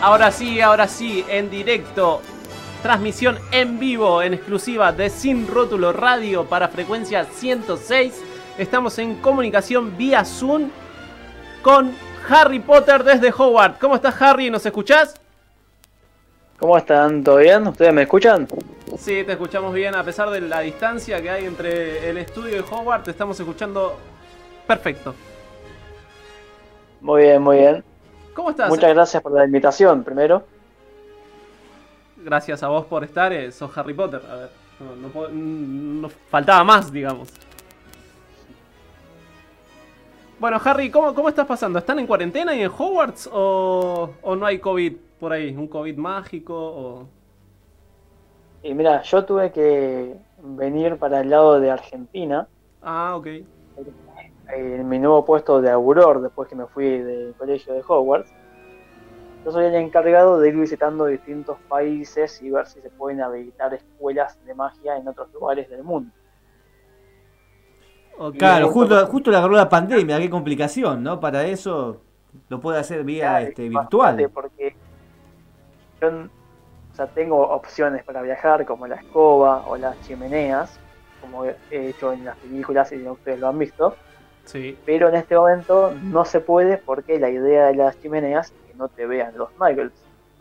Ahora sí, ahora sí, en directo. Transmisión en vivo, en exclusiva de Sin Rótulo Radio para frecuencia 106. Estamos en comunicación vía Zoom con Harry Potter desde Howard. ¿Cómo estás, Harry? ¿Nos escuchás? ¿Cómo están? ¿Todo bien? ¿Ustedes me escuchan? Sí, te escuchamos bien. A pesar de la distancia que hay entre el estudio y Howard, te estamos escuchando perfecto. Muy bien, muy bien. ¿Cómo estás? Muchas gracias por la invitación, primero. Gracias a vos por estar, eh, sos Harry Potter. A ver, no, no, faltaba más, digamos. Bueno, Harry, ¿cómo, ¿cómo estás pasando? ¿Están en cuarentena y en Hogwarts o, o no hay COVID por ahí? ¿Un COVID mágico? O... Y mira, yo tuve que venir para el lado de Argentina. Ah, ok. En mi nuevo puesto de auguror, después que me fui del colegio de Hogwarts. Yo soy el encargado de ir visitando distintos países y ver si se pueden habilitar escuelas de magia en otros lugares del mundo. claro, justo, justo le agarró la pandemia, qué complicación, ¿no? Para eso lo puede hacer vía este, virtual. Porque yo tengo opciones para viajar como la escoba o las chimeneas, como he hecho en las películas y ustedes lo han visto. Sí. Pero en este momento no se puede porque la idea de las chimeneas es que no te vean los muggles.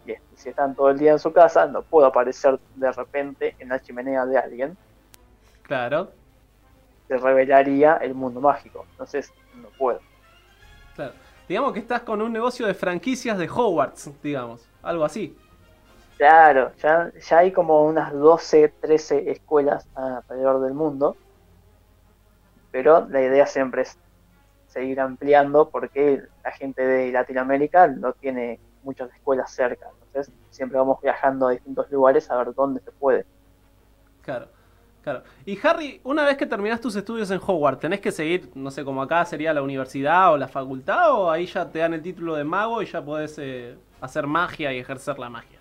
Y si están todo el día en su casa, no puedo aparecer de repente en la chimenea de alguien. Claro. Se revelaría el mundo mágico. Entonces, no puedo. Claro. Digamos que estás con un negocio de franquicias de Hogwarts, digamos. Algo así. Claro, ya, ya hay como unas 12, 13 escuelas alrededor del mundo, pero la idea siempre es seguir ampliando porque la gente de Latinoamérica no tiene muchas escuelas cerca, entonces siempre vamos viajando a distintos lugares a ver dónde se puede. Claro. Claro. Y Harry, una vez que terminas tus estudios en Hogwarts, ¿tenés que seguir, no sé, como acá sería la universidad o la facultad? ¿O ahí ya te dan el título de mago y ya podés eh, hacer magia y ejercer la magia?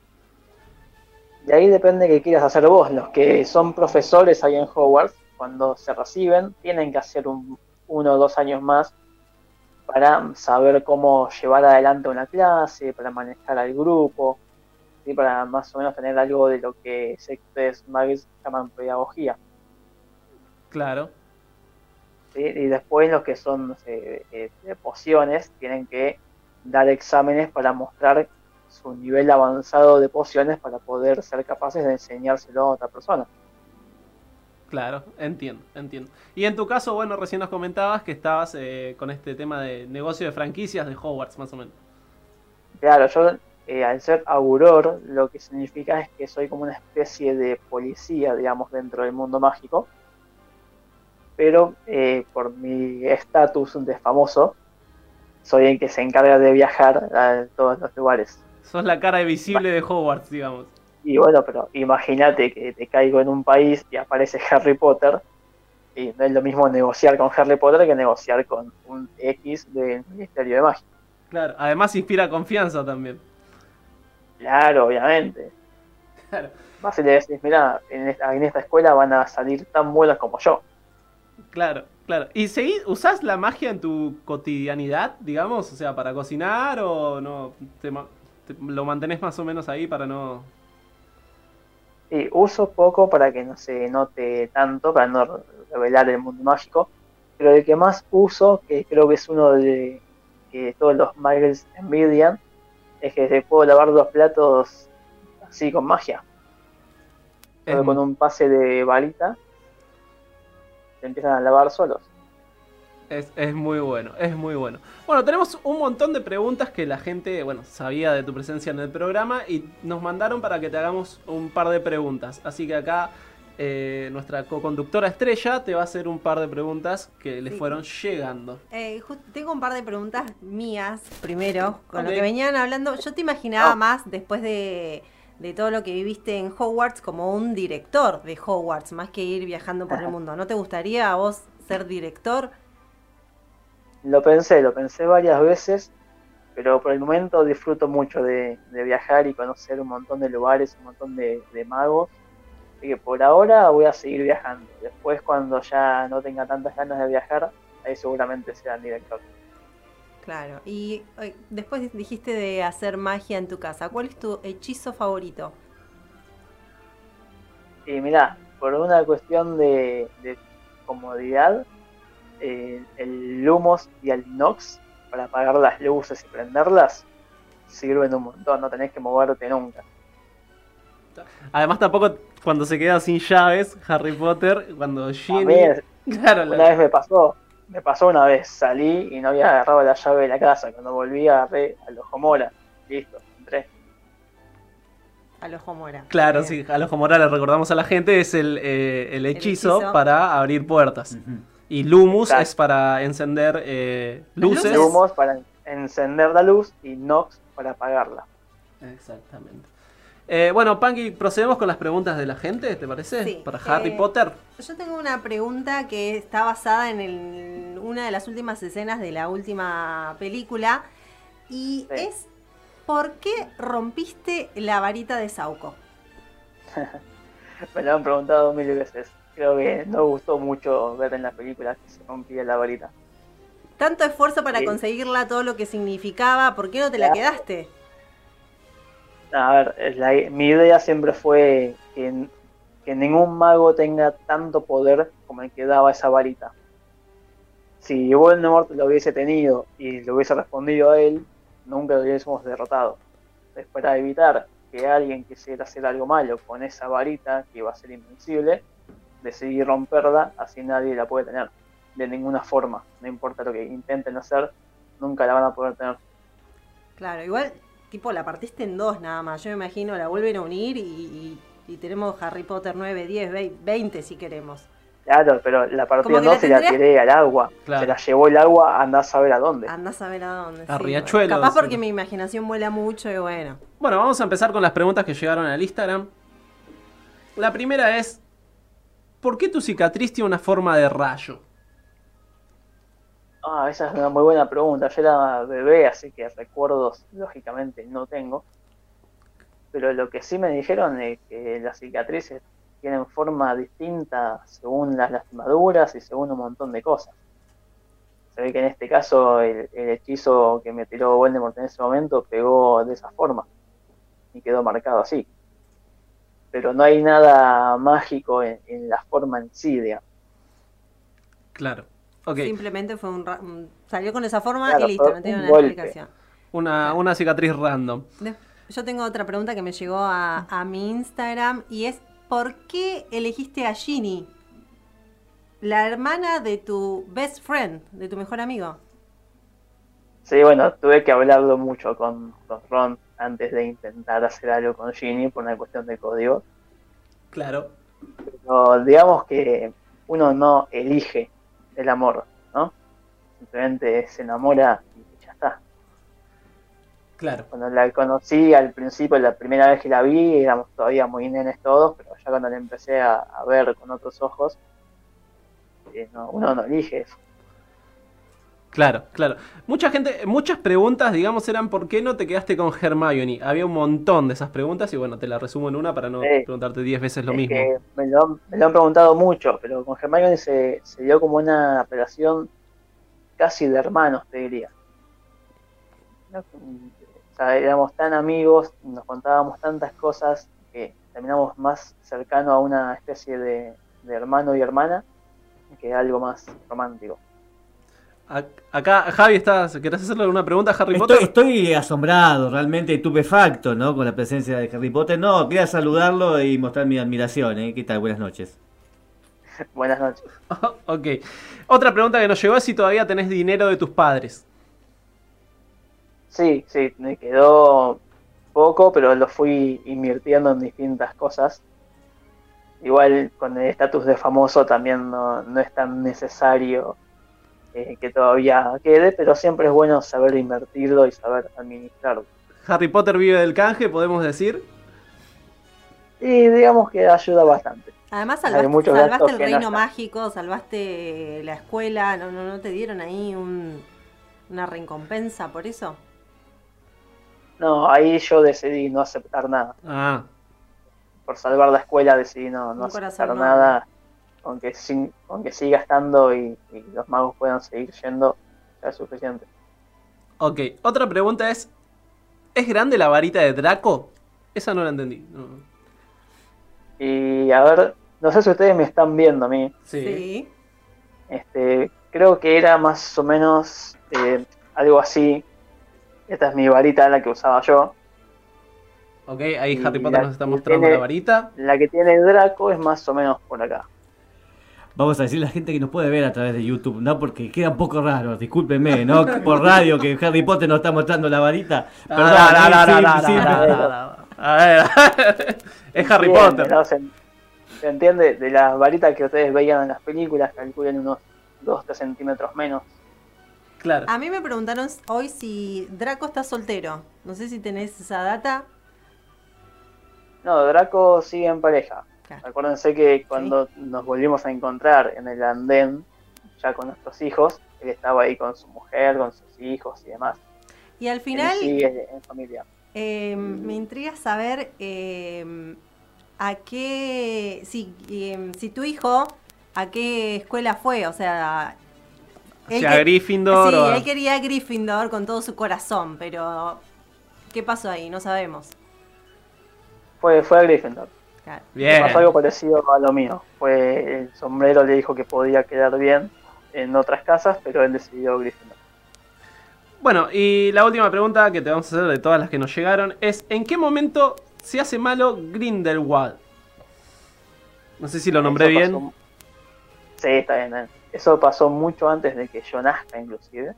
Y ahí depende qué quieras hacer vos. Los que son profesores ahí en Hogwarts, cuando se reciben, tienen que hacer un, uno o dos años más para saber cómo llevar adelante una clase, para manejar al grupo, y para más o menos tener algo de lo que ustedes más llaman pedagogía. Claro. Y después los que son de pociones tienen que dar exámenes para mostrar su nivel avanzado de pociones para poder ser capaces de enseñárselo a otra persona. Claro, entiendo, entiendo. Y en tu caso, bueno, recién nos comentabas que estabas eh, con este tema de negocio de franquicias de Hogwarts, más o menos. Claro, yo eh, al ser auguror, lo que significa es que soy como una especie de policía, digamos, dentro del mundo mágico. Pero eh, por mi estatus de famoso, soy el que se encarga de viajar a todos los lugares. Sos la cara visible de Hogwarts, digamos. Y bueno, pero imagínate que te caigo en un país y aparece Harry Potter. Y no es lo mismo negociar con Harry Potter que negociar con un X del Ministerio de Magia. Claro, además inspira confianza también. Claro, obviamente. Claro. Más si le decís, mira, en esta, en esta escuela van a salir tan buenas como yo. Claro, claro. ¿Y seguís, usás la magia en tu cotidianidad, digamos? O sea, para cocinar o no? Te, lo mantenés más o menos ahí para no... Sí, uso poco para que no se note tanto, para no revelar el mundo mágico, pero el que más uso, que creo que es uno de que todos los muggles envidian, es que se puedo lavar dos platos así con magia. Con un pase de balita se empiezan a lavar solos. Es, es, muy bueno, es muy bueno. Bueno, tenemos un montón de preguntas que la gente, bueno, sabía de tu presencia en el programa y nos mandaron para que te hagamos un par de preguntas. Así que acá eh, nuestra co-conductora estrella te va a hacer un par de preguntas que le fueron llegando. Eh, tengo un par de preguntas mías, primero, con lo que venían hablando. Yo te imaginaba ah. más después de, de todo lo que viviste en Hogwarts como un director de Hogwarts, más que ir viajando por el mundo. ¿No te gustaría a vos ser director? Lo pensé, lo pensé varias veces, pero por el momento disfruto mucho de, viajar y conocer un montón de lugares, un montón de, magos. Así que por ahora voy a seguir viajando. Después cuando ya no tenga tantas ganas de viajar, ahí seguramente sea el director. Claro. Y eh, después dijiste de hacer magia en tu casa. ¿Cuál es tu hechizo favorito? Y mira, por una cuestión de, de comodidad, eh, el Lumos y el Inox para apagar las luces y prenderlas sirven un montón, no tenés que moverte nunca. Además tampoco cuando se queda sin llaves, Harry Potter, cuando Ginny... mí, Claro, la- una vez me pasó, me pasó una vez, salí y no había agarrado la llave de la casa, cuando volví agarré al ojo mora, listo, entré. Al ojo mora. Claro, Bien. sí, a los Mora le recordamos a la gente, es el, eh, el hechizo, hechizo. para abrir puertas. Y Lumus es para encender eh, luces. Lumos para encender la luz y Nox para apagarla. Exactamente. Eh, bueno, Panky, procedemos con las preguntas de la gente, ¿te parece? Sí, Para Harry eh, Potter. Yo tengo una pregunta que está basada en el- una de las últimas escenas de la última película y Sí. es ¿por qué rompiste la varita de Sauco? Me lo han preguntado mil veces. Creo que no gustó mucho ver en la película que se rompía la varita. Tanto esfuerzo para Sí. conseguirla, todo lo que significaba, ¿por qué no te la quedaste? A ver, la- mi idea siempre fue que, que ningún mago tenga tanto poder como el que daba esa varita. Si Voldemort lo hubiese tenido y le hubiese respondido a él, nunca lo hubiésemos derrotado. Entonces, para evitar que alguien quisiera hacer algo malo con esa varita, que iba a ser invencible, decidí romperla, así nadie la puede tener. De ninguna forma, no importa lo que intenten hacer, nunca la van a poder tener. Claro, igual, tipo, la partiste en dos nada más. Yo me imagino, la vuelven a unir y, y- y tenemos Harry Potter 9, 10, 20 si queremos. Claro, pero la partida no la se la tiré al agua. Claro. Se la llevó el agua, andá a saber a dónde. Andás a ver a dónde. A sí, Riachuelo, Capaz sí. porque mi imaginación vuela mucho y bueno. Bueno, vamos a empezar con las preguntas que llegaron al Instagram. La primera es, ¿por qué tu cicatriz tiene una forma de rayo? Ah, esa es una muy buena pregunta. Yo era bebé, así que recuerdos lógicamente no tengo. Pero lo que sí me dijeron es que las cicatrices tienen forma distinta según las lastimaduras y según un montón de cosas. Se ve que en este caso el, el hechizo que me tiró Voldemort en ese momento pegó de esa forma y quedó marcado así. Pero no hay nada mágico en, en la forma en sí, digamos. Claro. Ok, Simplemente fue un, Salió con esa forma Claro, y listo, no tiene un una golpe. explicación. una, una cicatriz random. De- Yo tengo otra pregunta que me llegó a, a mi Instagram y es ¿por qué elegiste a Ginny? La hermana de tu best friend, de tu mejor amigo. Sí, bueno, tuve que hablarlo mucho con, con Ron antes de intentar hacer algo con Ginny por una cuestión de código. Claro. Pero digamos que uno no elige el amor, ¿no? Simplemente se enamora y ya está. Claro. Cuando la conocí al principio, la primera vez que la vi, éramos todavía muy nenes todos, pero ya cuando la empecé a, a ver con otros ojos, eh, no, uno no elige eso. Claro, claro. Mucha gente, muchas preguntas, digamos, eran ¿por qué no te quedaste con Hermione? Había un montón de esas preguntas y bueno, te la resumo en una para no Sí. preguntarte 10 veces lo Es mismo. que me, lo, han- me lo han preguntado mucho, pero con Hermione se, se dio como una relación casi de hermanos, te diría. ¿No? O sea, éramos tan amigos, nos contábamos tantas cosas que terminamos más cercano a una especie de, de hermano y hermana que algo más romántico. Acá, Javi, ¿estás, ¿querés hacerle alguna pregunta a Harry Estoy, Potter? estoy asombrado, realmente estupefacto, ¿no? Con la presencia de Harry Potter. No, quería saludarlo y mostrar mi admiración, ¿eh? ¿Qué tal? Buenas noches. Buenas noches. ok. Otra pregunta que nos llegó es si todavía tenés dinero de tus padres. Sí, sí, me quedó poco, pero lo fui invirtiendo en distintas cosas. Igual con el estatus de famoso también no, no es tan necesario eh, que todavía quede, pero siempre es bueno saber invertirlo y saber administrarlo. Harry Potter vive del canje, podemos decir. Y digamos que ayuda bastante. Además salvaste, salvaste el no reino mágico, salvaste la escuela, ¿no, no, no te dieron ahí un- una recompensa por eso? No, ahí yo decidí no aceptar nada. Ah, Por salvar la escuela decidí no, no aceptar nada. Aunque, sin, aunque siga estando y, y los magos puedan seguir yendo, ya es suficiente. Ok, otra pregunta es: ¿es grande la varita de Draco? Esa no la entendí. no. Y a ver, no sé si ustedes me están viendo a mí. Sí. Este, creo que era más o menos eh, algo así. Esta es mi varita, la que usaba yo. Ok, ahí Y Harry Potter nos está mostrando tiene- la varita. La que tiene Draco es más o menos por acá. Vamos a decirle a la gente que nos puede ver a través de YouTube, ¿no? Porque queda un poco raro, discúlpenme, ¿no? Por radio que Harry Potter nos está mostrando la varita. Perdón, no, no, Sí, no, sí, no, pero- no, no, no. A ver, es Harry Bien, Potter. ¿no? Se, se entiende de las varitas que ustedes veían en las películas, calculen unos 2-3 centímetros menos. Claro. A mí me preguntaron hoy si Draco está soltero. No sé si tenés esa data. No, Draco sigue en pareja. Claro. Acuérdense que cuando nos volvimos a encontrar en el andén, ya con nuestros hijos, él estaba ahí con su mujer, con sus hijos y demás. Y al Él final sigue en familia. eh, me intriga saber eh, a qué, si, eh, si tu hijo, a qué escuela fue. O sea, O él sea, que- Gryffindor. Sí, o- él quería Gryffindor con todo su corazón, pero ¿qué pasó ahí? No sabemos. Fue, fue a Gryffindor. Claro. Bien. Pasó algo parecido a lo mío. Fue el sombrero le dijo que podía quedar bien en otras casas, pero él decidió Gryffindor. Bueno, y la última pregunta que te vamos a hacer de todas las que nos llegaron es: ¿en qué momento se hace malo Grindelwald? No sé si lo nombré Eso bien. pasó- Sí, está bien. eh. Eso pasó mucho antes de que yo nazca, inclusive.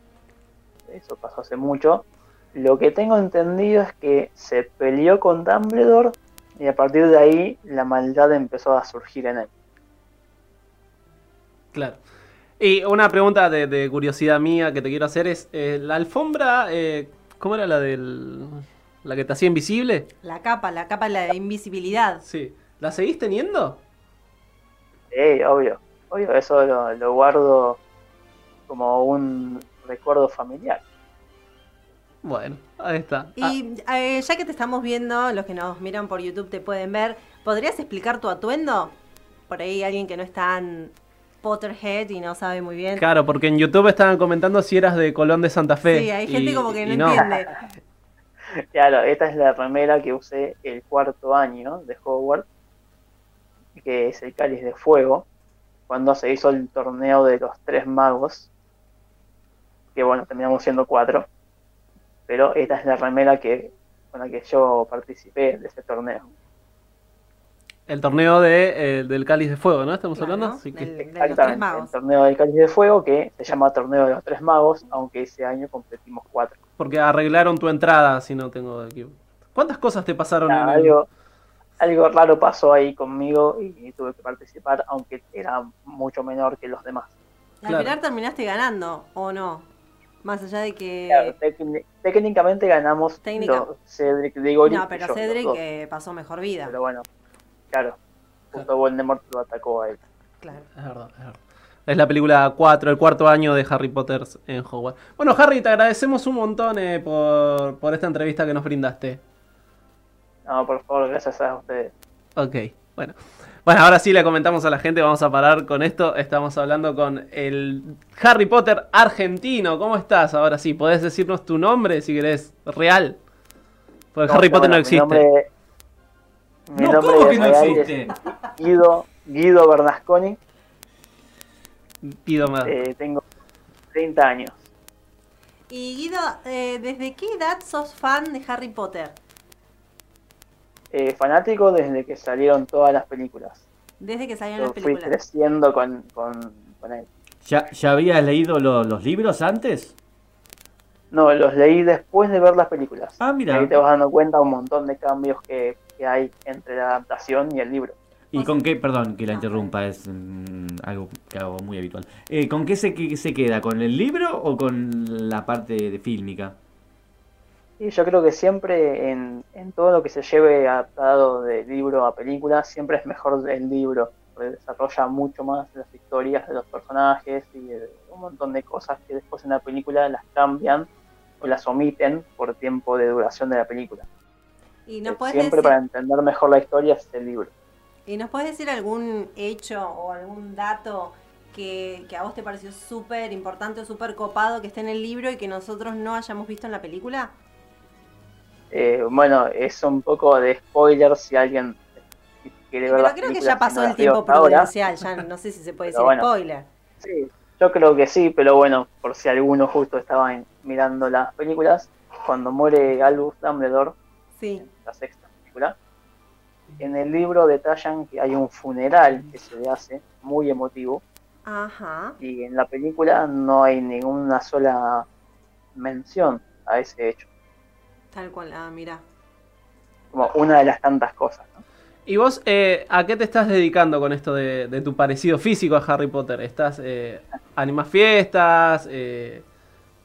Eso pasó hace mucho. Lo que tengo entendido es que se peleó con Dumbledore y a partir de ahí la maldad empezó a surgir en él. Claro. Y una pregunta de, de curiosidad mía que te quiero hacer es: eh, ¿la alfombra, eh, cómo era la del. la que te hacía invisible? La capa, la capa de la invisibilidad. Sí. ¿La seguís teniendo? Sí, obvio. Obvio, eso lo, lo guardo como un recuerdo familiar. Bueno, ahí está. Ah, Y eh, ya que te estamos viendo, los que nos miran por YouTube te pueden ver, ¿podrías explicar tu atuendo? Por ahí alguien que no es tan Potterhead y no sabe muy bien. claro, porque en YouTube estaban comentando si eras de Colón de Santa Fe. Sí, hay gente y- como que y no, entiende. Claro, esta es la remera que usé el cuarto año de Hogwarts, que es el Cáliz de Fuego, cuando se hizo el torneo de los tres magos, que bueno, terminamos siendo cuatro, pero esta es la remera que con la que yo participé de ese torneo. El torneo de, eh, del Cáliz de Fuego, ¿no? ¿Estamos Claro, hablando? Que- del- de Exactamente, el magos. torneo del Cáliz de Fuego, que se llama Torneo de los Tres Magos, aunque ese año competimos cuatro. Porque arreglaron tu entrada, si no tengo equipo. ¿Cuántas cosas te pasaron en el- algo, algo raro pasó ahí conmigo y tuve que participar, aunque era mucho menor que los demás. Al Claro. final terminaste ganando, ¿o no? Más allá de que... Claro, técni- técnicamente ganamos Técnica. los Cedric Diggory no, y pero yo, Cedric eh, pasó mejor vida. Pero bueno, claro, justo Voldemort lo atacó a él. Claro. Es verdad, es verdad. Es la película 4, el cuarto año de Harry Potter en Hogwarts. Bueno, Harry, te agradecemos un montón eh, por, por esta entrevista que nos brindaste. No, por favor, gracias a ustedes. Ok, bueno. Bueno, ahora sí le comentamos a la gente, vamos a parar con esto. Estamos hablando con el Harry Potter argentino. ¿Cómo estás? Ahora sí, podés decirnos tu nombre si querés, real. Porque Harry Potter no existe. Mi nombre, mi No, nombre ¿cómo que no real existe? es Guido, Guido Bernasconi, Pido más. eh, tengo 30 años. Y Guido, eh, ¿desde qué edad sos fan de Harry Potter? Eh, fanático desde que salieron todas las películas. Desde que salieron Yo las fui películas. creciendo con, con, con él. ¿Ya, ya habías leído lo- los libros antes? No, los leí después de ver las películas. Ah, mira. Ahí te vas dando cuenta un montón de cambios que, que hay entre la adaptación y el libro. ¿Y con qué, perdón que la Ah. interrumpa, es mm, algo que hago muy habitual. Eh, ¿Con qué se, qué se queda? ¿Con el libro o con la parte de fílmica? Y yo creo que siempre en, en todo lo que se lleve adaptado de libro a película, siempre es mejor el libro, porque desarrolla mucho más las historias de los personajes y un montón de cosas que después en la película las cambian o las omiten por tiempo de duración de la película. ¿Y Eh, siempre decir, para entender mejor la historia es el libro. ¿Y nos puedes decir algún hecho o algún dato que, que a vos te pareció súper importante o súper copado que esté en el libro y que nosotros no hayamos visto en la película? Eh, bueno, es un poco de spoiler si alguien quiere ver Pero creo que ya pasó el tiempo prudencial, ya no sé si se puede decir spoiler. Sí, yo creo que sí, pero bueno, por si alguno justo estaba mirando las películas, cuando muere Albus Dumbledore, sí. la sexta película, en el libro detallan que hay un funeral que se le hace, muy emotivo, Ajá. y en la película no hay ninguna sola mención a ese hecho. Tal cual, ah, mira. Como una de las tantas cosas, ¿no? ¿Y vos eh, a qué te estás dedicando con esto de, tu parecido físico a Harry Potter? ¿Estás eh, animas fiestas? Eh,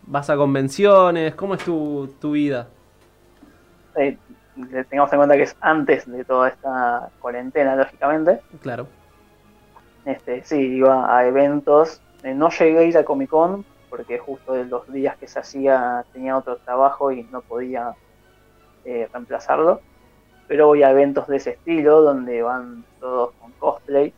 ¿Vas a convenciones? ¿Cómo es tu, vida? Eh, tengamos en cuenta que es antes de toda esta cuarentena, lógicamente. Claro. Este, sí, iba a eventos. Eh, no llegué a ir a Comic Con porque justo de los días que se hacía tenía otro trabajo y no podía reemplazarlo. Pero voy a eventos de ese estilo donde van todos con cosplay.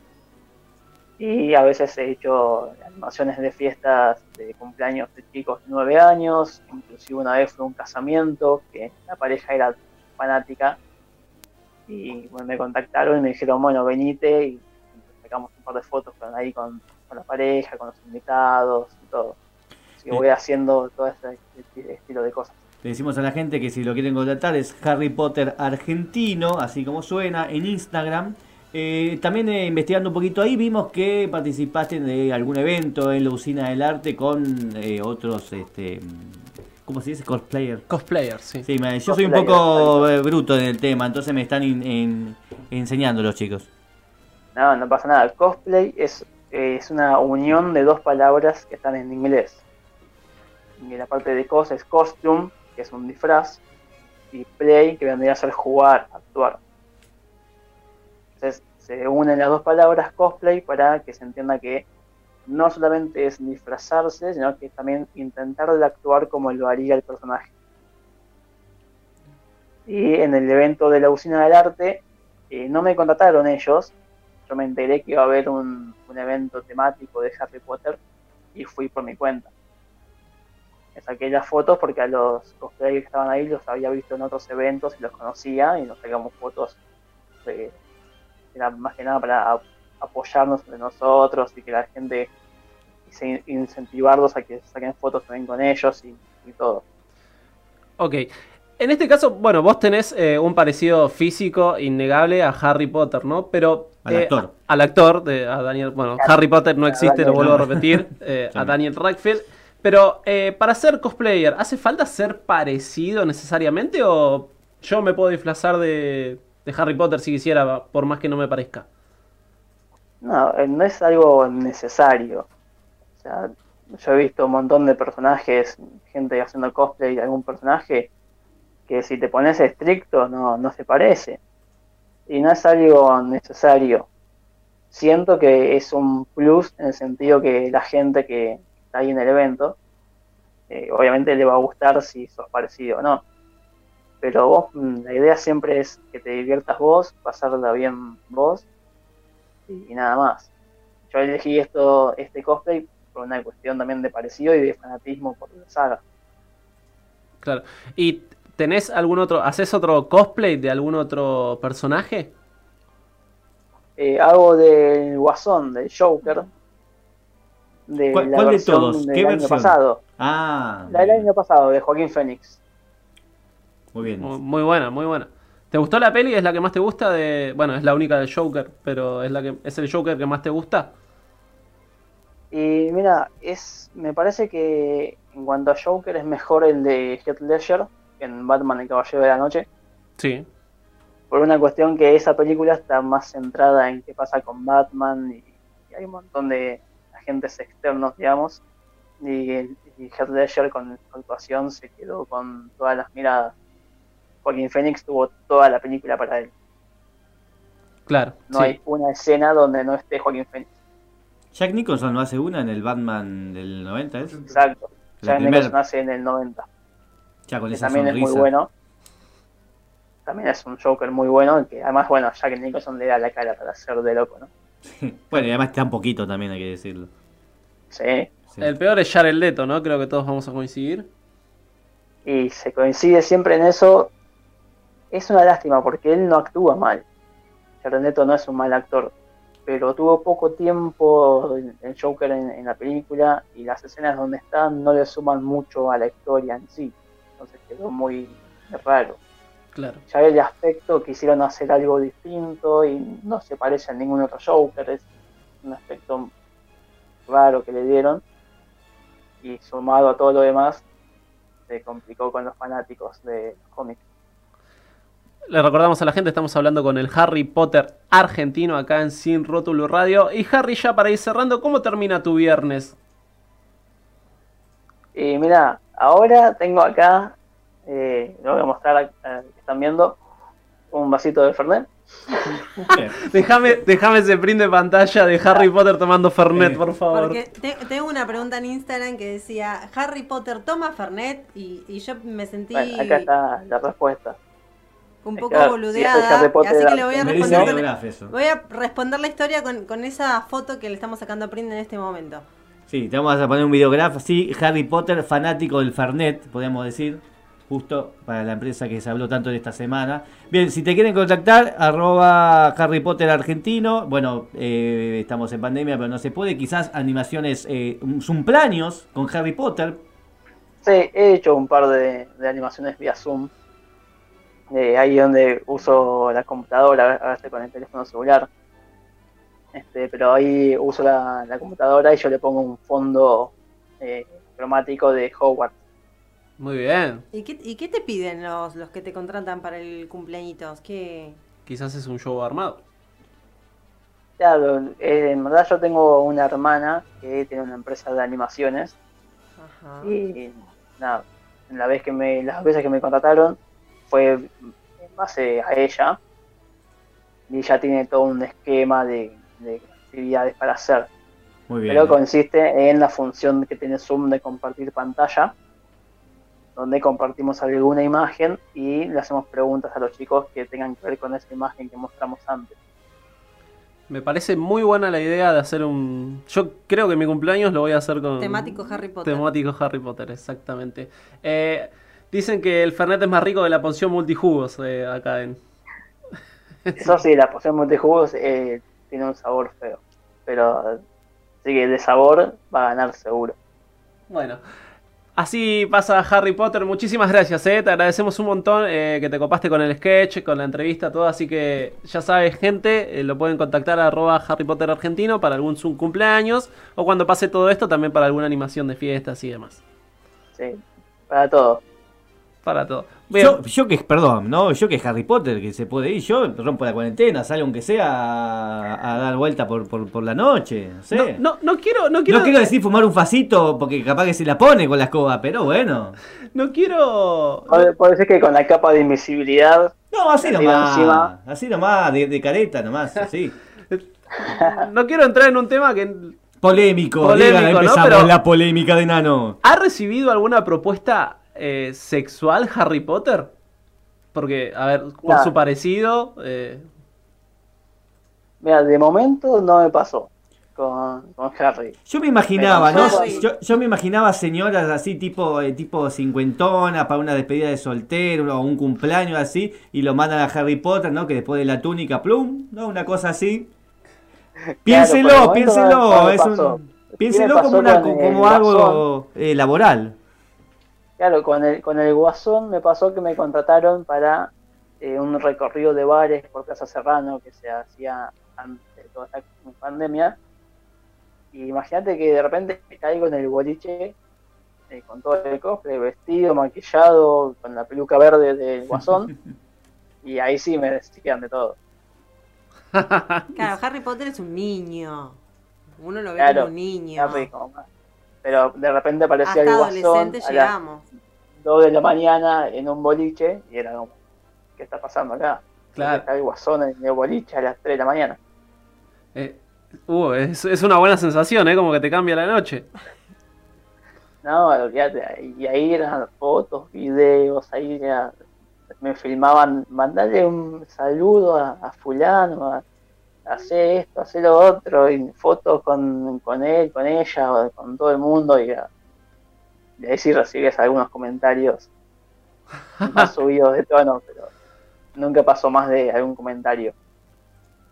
Y a veces he hecho animaciones de fiestas de cumpleaños de chicos de 9 años, inclusive una vez fue un casamiento que la pareja era fanática. Y me contactaron y me dijeron, bueno, venite y sacamos un par de fotos con, ahí con, la pareja, con los invitados y todo. Que voy haciendo todo ese estilo de cosas. Le decimos a la gente que si lo quieren contactar es Harry Potter Argentino, así como suena, en Instagram. Eh, también eh, investigando un poquito ahí vimos que participaste de algún evento en la usina del arte con eh, otros, este, ¿cómo se dice? Cosplayer. Cosplayer, sí. Sí, yo soy un poco bruto en el tema, entonces me están enseñando los chicos. No, no pasa nada. Cosplay es, es una unión de dos palabras que están en inglés. Y la parte de cos es costume que es un disfraz, y play, que vendría a ser jugar, actuar. Entonces se unen las dos palabras cosplay para que se entienda que no solamente es disfrazarse, sino que también intentar actuar como lo haría el personaje. Y en el evento de la usina del arte, eh, no me contrataron ellos, yo me enteré que iba a haber un evento temático de Harry Potter y fui por mi cuenta saqué las fotos porque a los cosplayers que estaban ahí los había visto en otros eventos y los conocía y nos sacamos fotos. era más que nada para apoyarnos entre nosotros y que la gente incentivarlos a que saquen fotos también con ellos y, todo. Ok. En este caso, bueno, vos tenés eh, un parecido físico innegable a Harry Potter, ¿no? Pero al actor. al actor, de, a Daniel, bueno, Harry Potter no existe, lo vuelvo a repetir, eh, a Daniel Radcliffe. Pero eh, para ser cosplayer, ¿hace falta ser parecido necesariamente o yo me puedo disfrazar de, Harry Potter si quisiera, por más que no me parezca? No, eh, no es algo necesario. O sea, yo he visto un montón de personajes, gente haciendo cosplay de algún personaje, que si te pones estricto no, no se parece. Y no es algo necesario. Siento que es un plus en el sentido que la gente que, ahí en el evento, eh, obviamente le va a gustar si sos parecido o no. Pero vos, mm, la idea siempre es que te diviertas vos, pasarla bien vos y, nada más. Yo elegí esto, este cosplay por una cuestión también de parecido y de fanatismo por la saga. Claro. ¿Y tenés algún otro, haces otro cosplay de algún otro personaje? Eh, hago del Guasón, del Joker, de ¿Cuál, la de todos? ¿Qué año pasado. Ah. La del año pasado, de Joaquín Phoenix. Muy bien. Muy, buena, muy buena. ¿Te gustó la peli? ¿Es la que más te gusta? de Bueno, es la única del Joker, pero ¿es, la que, ¿es el Joker que más te gusta? Y mira, es me parece que en cuanto a Joker es mejor el de Heath Ledger en Batman el Caballero de la Noche. Sí. Por una cuestión que esa película está más centrada en qué pasa con Batman y hay un montón de, agentes externos, digamos, y, y Heath Ledger con su actuación se quedó con todas las miradas. Joaquín Phoenix tuvo toda la película para él. Claro. No hay una escena donde no esté Joaquín Phoenix. Jack Nicholson no hace una en el Batman del 90, ¿es? Exacto. Jack Nicholson hace en el 90. Ya con esa también es muy bueno. También es un Joker muy bueno, que además, bueno, Jack Nicholson le da la cara para ser de loco, ¿no? Bueno, y además está un poquito también, hay que decirlo. Sí. Sí. El peor es Jared Leto, ¿no? Creo que todos vamos a coincidir. Y se coincide siempre en eso. Es una lástima porque él no actúa mal. Jared Leto no es un mal actor. Pero tuvo poco tiempo el el Joker en, en la película y las escenas donde está no le suman mucho a la historia en sí. Entonces quedó muy raro. Claro. ya el aspecto quisieron hacer algo distinto y no se parece a ningún otro Joker, es un aspecto raro que le dieron y sumado a todo lo demás se complicó con los fanáticos de los cómics. Le recordamos a la gente, estamos hablando con el Harry Potter argentino acá en Sin Rótulo Radio. Y Harry, ya para ir cerrando, ¿cómo termina tu viernes? Y mira, ahora tengo acá, eh, lo voy a mostrar a, a- que están viendo, un vasito de Fernet. Déjame, déjame ese print de pantalla de Harry Potter tomando Fernet, Eh. por favor. Porque te- tengo una pregunta en Instagram que decía Harry Potter toma Fernet y, y yo me sentí Bueno, acá está la respuesta. un poco es boludeada, así que le voy a responder, voy a responder la historia con, con esa foto que le estamos sacando a print en este momento. Sí, te vamos a poner un videógrafo así, Harry Potter, fanático del Fernet, podríamos decir, justo para la empresa que se habló tanto de esta semana. Bien, si te quieren contactar, arroba Harry Potter argentino, bueno, eh, estamos en pandemia, pero no se puede, quizás animaciones, eh, cumpleaños con Harry Potter, Sí, he hecho un par de, de animaciones vía Zoom. Eh, ahí donde uso la computadora, a veces con el teléfono celular. Este, pero ahí uso la, la computadora y yo le pongo un fondo eh, cromático de Hogwarts. Muy bien. ¿Y qué, y qué te piden los, los que te contratan para el cumpleañitos? ¿Qué? Quizás es un show armado. Claro, eh, en verdad yo tengo una hermana que tiene una empresa de animaciones Ajá. y nada, la vez que me, las veces que me contrataron fue en base a ella y ella tiene todo un esquema de, de actividades para hacer. muy bien. Pero consiste en la función que tiene Zoom de compartir pantalla, donde compartimos alguna imagen y le hacemos preguntas a los chicos que tengan que ver con esa imagen que mostramos antes. Me parece muy buena la idea de hacer un. Yo creo que mi cumpleaños lo voy a hacer con. Temático Harry Potter. Temático Harry Potter, exactamente. Eh, dicen que el Fernet es más rico que la poción multijugos eh, acá en. Eso sí, la poción multijugos eh, tiene un sabor feo, pero sí que de sabor va a ganar seguro. Bueno. Así pasa Harry Potter. Muchísimas gracias, eh. Te agradecemos un montón eh, que te copaste con el sketch, con la entrevista, todo. Así que ya sabes, gente, eh, lo pueden contactar a arroba Harry Potter Argentino para algún Zoom cumpleaños. O cuando pase todo esto, también para alguna animación de fiestas y demás. Sí, para todo. Para todo. Yo, yo que, perdón, ¿no? Yo que Harry Potter, que se puede ir, yo rompo la cuarentena, salgo aunque sea a, a dar vuelta por, por, por la noche, no sé. No, no, no quiero, no quiero, No quiero decir fumar un facito porque capaz que se la pone con la escoba, pero bueno. no quiero, Puede, ser que con la capa de invisibilidad, No, así nomás. encima. Así nomás, de, de careta nomás, así. no quiero entrar en un tema que Polémico, Polémico, digan, ¿no? empezamos Pero- la polémica de Nano. ¿Ha recibido alguna propuesta eh, sexual Harry Potter? Porque, a ver, por su parecido. eh, mira, de momento no me pasó con, con Harry. Yo me imaginaba. Yo, yo me imaginaba señoras así, tipo, eh, tipo cincuentona, para una despedida de soltero o un cumpleaños así, y lo mandan a Harry Potter, ¿no? Que después de la túnica, plum, ¿no? Una cosa así. Piénselo, piénselo, no es un, piénselo como, una, como algo eh, laboral. Claro, con el, con el Guasón me pasó que me contrataron para eh, un recorrido de bares por Plaza Serrano que se hacía antes de toda esta pandemia. Y imagínate que de repente caigo en el boliche eh, con todo el cosplay, vestido, maquillado, con la peluca verde del Guasón. y ahí sí me decían de todo. Claro, Harry Potter es un niño. Uno lo ve Claro, como un niño. Harry como más. Pero de repente aparecía Hasta el Guasón a las llegamos. 2 de la mañana en un boliche y era como, ¿qué está pasando acá? Claro. Está el guasón en el boliche a las 3 de la mañana. eh, uh, es, es una buena sensación, ¿eh? Como que te cambia la noche. No, olvídate. Y ahí eran fotos, videos, ahí era- me filmaban, mandarle un saludo a, a fulano, a- hace esto, hace lo otro, y fotos con, con él, con ella, con todo el mundo, y, y ahí sí recibías algunos comentarios más subidos de tono, pero nunca pasó más de algún comentario.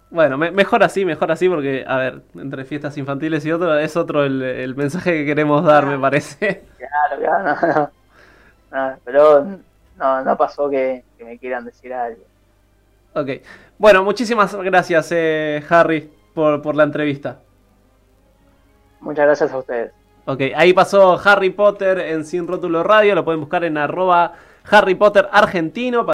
Bueno, me- mejor así, mejor así, porque, a ver, entre fiestas infantiles y otro, es otro el, el mensaje que queremos dar, me parece. Claro, claro, no, no. No, pero no, no pasó que, que me quieran decir algo. Ok. Bueno, muchísimas gracias, eh, Harry, por, por la entrevista. Muchas gracias a ustedes. Ok, ahí pasó Harry Potter en Sin Rótulo Radio, lo pueden buscar en arroba Harry Potter Argentino.